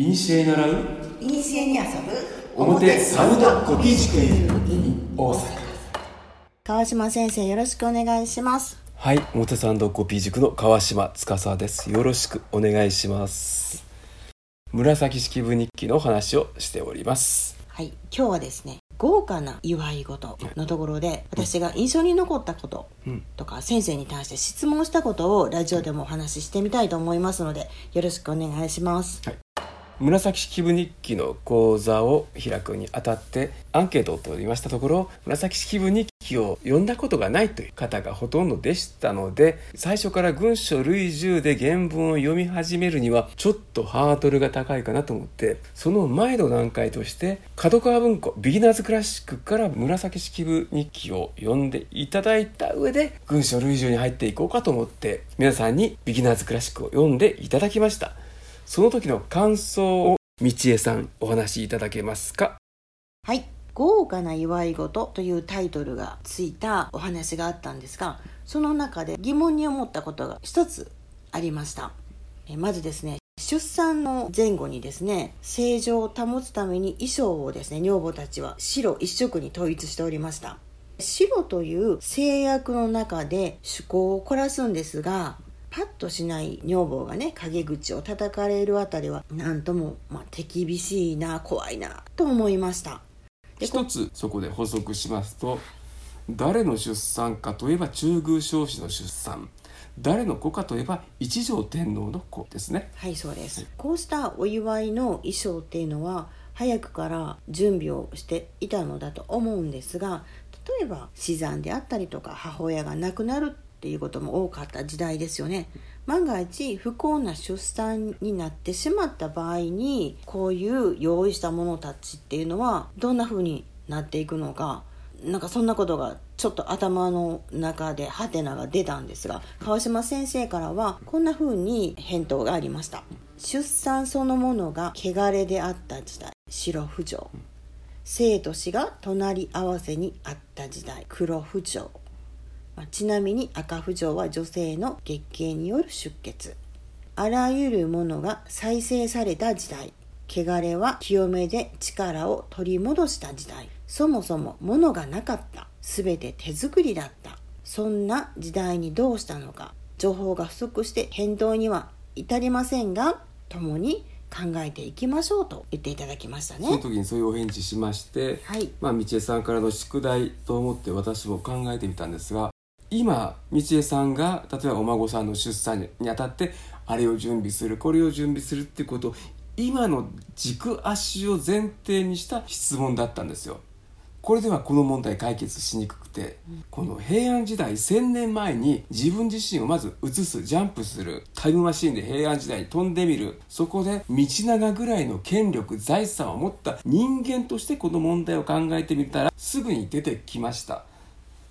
いにしえ習ういにしえに遊ぶ表サウダコピー塾大阪川島先生よろしくお願いします。はい表サウンドコピー塾の川島司です。よろしくお願いします。紫式部日記の話をしております。はい今日はですね豪華な祝い事のところで私が印象に残ったことうん。とか先生に対して質問したことをラジオでもお話ししてみたいと思いますのでよろしくお願いします紫式部日記の講座を開くにあたってアンケートを取りましたところ紫式部日記を読んだことがないという方がほとんどでしたので最初から文書類従で原文を読み始めるにはちょっとハードルが高いかなと思ってその前の段階として角川文庫ビギナーズクラシックから紫式部日記を読んでいただいた上で文書類従に入っていこうかと思って皆さんにビギナーズクラシックを読んでいただきました。その時の感想を道恵さんお話しいただけますか？はい。豪華な祝い事というタイトルがついたお話があったんですがその中で疑問に思ったことが一つありました。えまずですね出産の前後にですね正常を保つために衣装をですね女房たちは白一色に統一しておりました。白という制約の中で趣向を凝らすんですがパッとしない女房がね陰口を叩かれるあたりはなんとも、まあ、手厳しいな怖いなと思いました。で一つそこで補足しますと誰の出産かといえば中宮彰子の出産。誰の子かといえば一条天皇の子ですね。はいそうです。こうしたお祝いの衣装っていうのは早くから準備をしていたのだと思うんですが例えば死産であったりとか母親が亡くなるっていうことも多かった時代ですよね。万が一不幸な出産になってしまった場合にこういう用意したものたちっていうのはどんな風になっていくのかなんかそんなことがちょっと頭の中でハテナが出たんですが川島先生からはこんな風に返答がありました。出産そのものが汚れであった時代白不条生と死が隣り合わせにあった時代黒不条まあちなみに赤不条は女性の月経による出血。あらゆるものが再生された時代。汚れは清めで力を取り戻した時代。そもそも物がなかった。全て手作りだった。そんな時代にどうしたのか。情報が不足して返答には至りませんが共に考えていきましょうと言っていただきましたそのね時にそういうお返事しまして、はい。まあ、道恵さんからの宿題と思って私も考えてみたんですが今道恵さんが例えばお孫さんの出産にあたってあれを準備するこれを準備するっていうことを今の軸足を前提にした質問だったんですよ。これではこの問題解決しにくくて、この平安時代1000年前に自分自身をまず移すジャンプするタイムマシーンで平安時代に飛んでみるそこで道長ぐらいの権力財産を持った人間としてこの問題を考えてみたらすぐに出てきました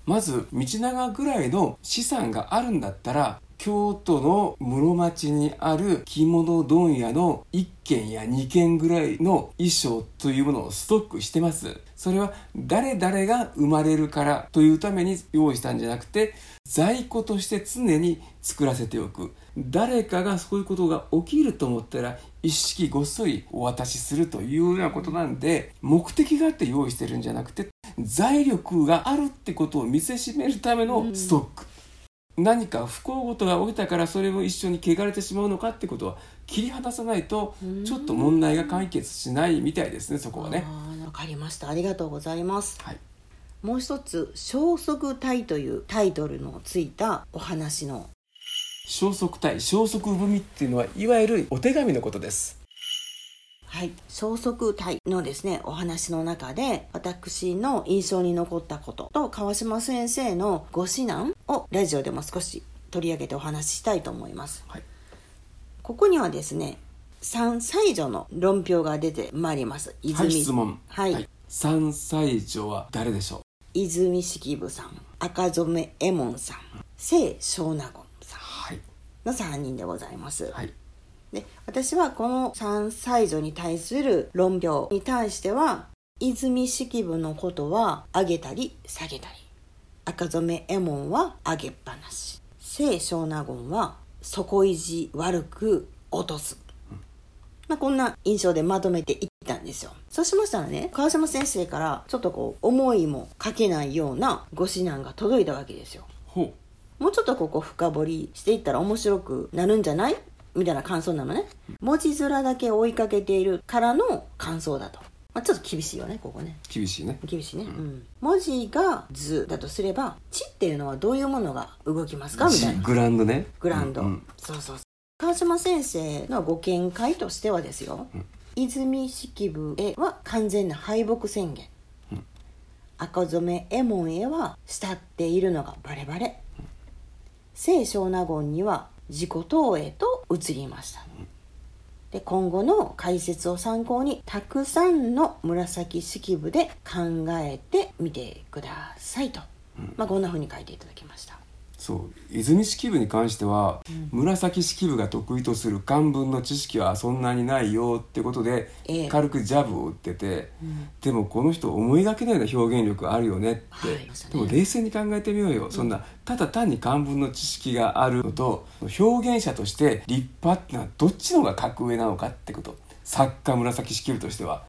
まず道長ぐらいの資産があるんだったら京都の室町にある着物問屋の1軒や2軒ぐらいの衣装というものをストックしてます。それは誰々が生まれるからというために用意したんじゃなくて在庫として常に作らせておく。誰かがそういうことが起きると思ったら一式ごっそりお渡しするというようなことなんで目的があって用意してるんじゃなくて財力があるってことを見せしめるためのストック、何か不幸事が起きたからそれを一緒に汚れてしまうのかってことは切り離さないとちょっと問題が解決しないみたいですねそこはね。わかりました。ありがとうございます。はい、もう一つ消息隊というタイトルのついたお話の。消息隊消息踏みっていうのはいわゆるお手紙のことです。はい、消息隊のですねお話の中で私の印象に残ったことと川島先生のご指南をラジオでも少し取り上げてお話ししたいと思います。はい、ここにはですね3歳女の論評が出てまいります。はい、質問。はい。三歳女は誰でしょう？泉式部さん赤染右衛門さん清少納言さんはい、の3人でございます、はい、で私はこの3歳女に対する論評に対しては泉式部のことは上げたり下げたり。赤染右衛門は上げっぱなし。清少納言は底意地悪く落とす。まあ、こんな印象でまとめていったんですよ。そうしましたらね川島先生からちょっとこう思いもかけないようなご指南が届いたわけですよ。ほもうちょっとここ深掘りしていったら面白くなるんじゃない？みたいな感想なのね。文字面だけ追いかけているからの感想だと、まあ、ちょっと厳しいよねここね。う厳しいね。厳しいね、うん。文字が図だとすれば「地」っていうのはどういうものが動きますか？みたいな。グランドね。グランド、うんうん。そうそうそう。川島先生のご見解としてはですよ、泉式部へは完全な敗北宣言、赤染右衛門へは慕っているのがバレバレ、清少納言には自己投影と移りました、で今後の解説を参考にたくさんの紫式部で考えてみてくださいと、まあ、こんなふうに書いていただきましたそう。泉式部に関しては、紫式部が得意とする漢文の知識はそんなにないよってことで、ええ。軽くジャブを打ってて、でもこの人思いがけないような表現力あるよねって、はいでも冷静に考えてみようよ、そんなただ単に漢文の知識があるのと表現者として立派ってのはどっちの方が格上なのかってこと。作家紫式部としては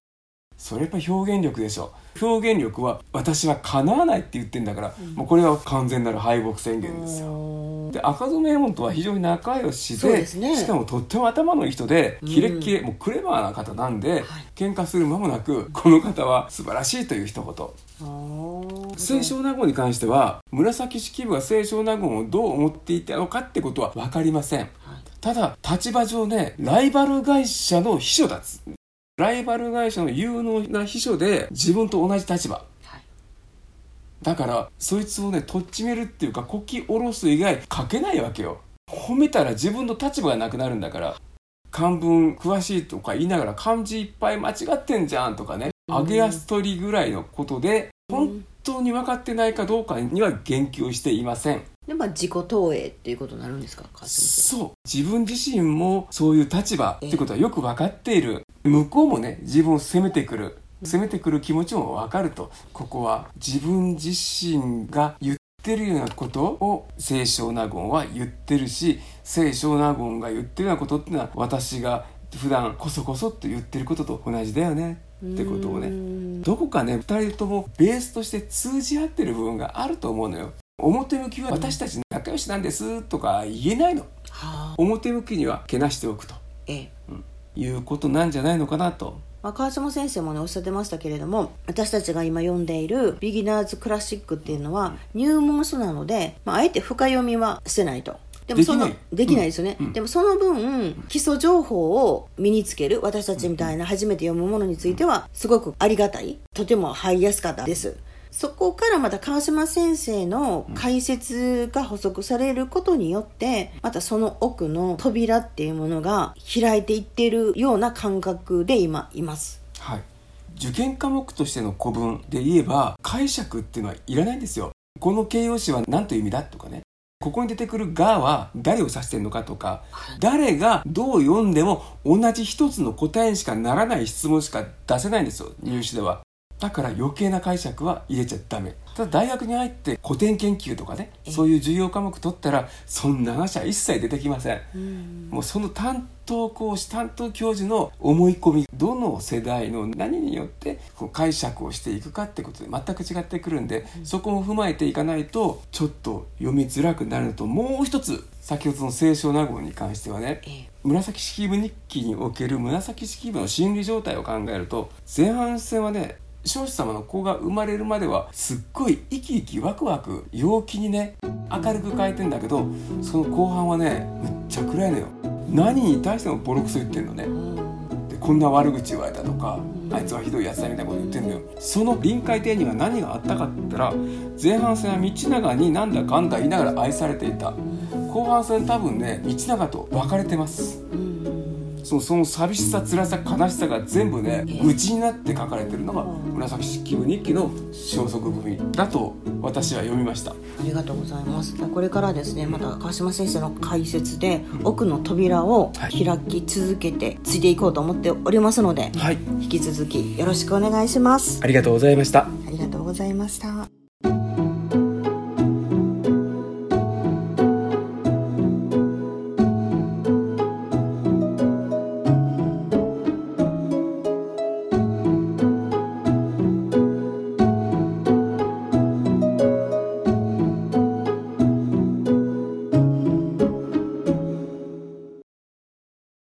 それやっぱ表現力でしょ。表現力は私はかなわないって言ってんだから、もうこれは完全なる敗北宣言ですよ。で赤染右衛門とは非常に仲良しでね。しかもとっても頭のいい人でキレッキレ、もうクレバーな方なんで、はい。喧嘩する間もなくこの方は素晴らしいという一言。清少納言に関しては紫式部が清少納言をどう思っていたのかってことは分かりません。はい。ただ立場上ねライバル会社の秘書だライバル会社の有能な秘書で自分と同じ立場。はい。だからそいつをねとっちめるっていうかこき下ろす以外書けないわけよ。褒めたら自分の立場がなくなるんだから。漢文詳しいとか言いながら漢字いっぱい間違ってんじゃんとかね揚げ足取りぐらいのことで本当に分かってないかどうかには言及していませんでまあ自己投影っていうことになるんですか？そう。自分自身もそういう立場ってことはよく分かっている。向こうもね自分を責めてくる。責めてくる気持ちも分かると。ここは自分自身が言ってるようなことを清少納言は言ってるし清少納言が言ってるようなことっていうのは私が普段こそこそと言ってることと同じだよね。ってことをね。ん。どこかね2人ともベースとして通じ合ってる部分があると思うのよ表向きは私たち仲良しなんですとか言えないの。はあ。表向きにはけなしておくと。ええ。いうことなんじゃないのかなと。まあ、川島先生もねおっしゃってましたけれども私たちが今読んでいるビギナーズクラシックっていうのは入門書なので、まあ、あえて深読みはしてないと。でもそのできない。できないですよね、うん。うん。でもその分基礎情報を身につける私たちみたいな初めて読むものについてはすごくありがたい。とても入りやすかったですそこからまた川島先生の解説が補足されることによってまたその奥の扉っていうものが開いていっているような感覚で今います。はい。受験科目としての古文で言えば解釈っていうのはいらないんですよ。この形容詞は何という意味だとかね。ここに出てくる「が」は誰を指してるのかとか誰がどう読んでも同じ一つの答えにしかならない質問しか出せないんですよ入試ではだから余計な解釈は入れちゃダメ。ただ大学に入って古典研究とかねそういう授業科目取ったらそんな話は一切出てきません。もうその担当講師担当教授の思い込みどの世代の何によってこう解釈をしていくかってことで全く違ってくるんで、そこも踏まえていかないとちょっと読みづらくなるのともう一つ先ほどの清少納言に関してはねええ。紫式部日記における紫式部の心理状態を考えると前半戦はね彰子様の子が生まれるまではすっごい生き生きワクワク陽気にね明るく書いてんだけどその後半はねむっちゃ暗いのよ。何に対してもボロクソ言ってんのね。でこんな悪口言われたとかあいつはひどいやつだみたいなこと言ってんのよ。その臨海亭には何があったかって言ったら前半戦は道長になんだかんだ言いながら愛されていた。後半戦多分ね道長と別れてます。そのその寂しさ辛さ悲しさが全部ね愚痴になって書かれてるのが紫式部日記の消息文だと私は読みました。ありがとうございます。これからですねまた川島先生の解説で奥の扉を開き続けてついていこうと思っておりますので、はい。引き続きよろしくお願いします。ありがとうございました。ありがとうございました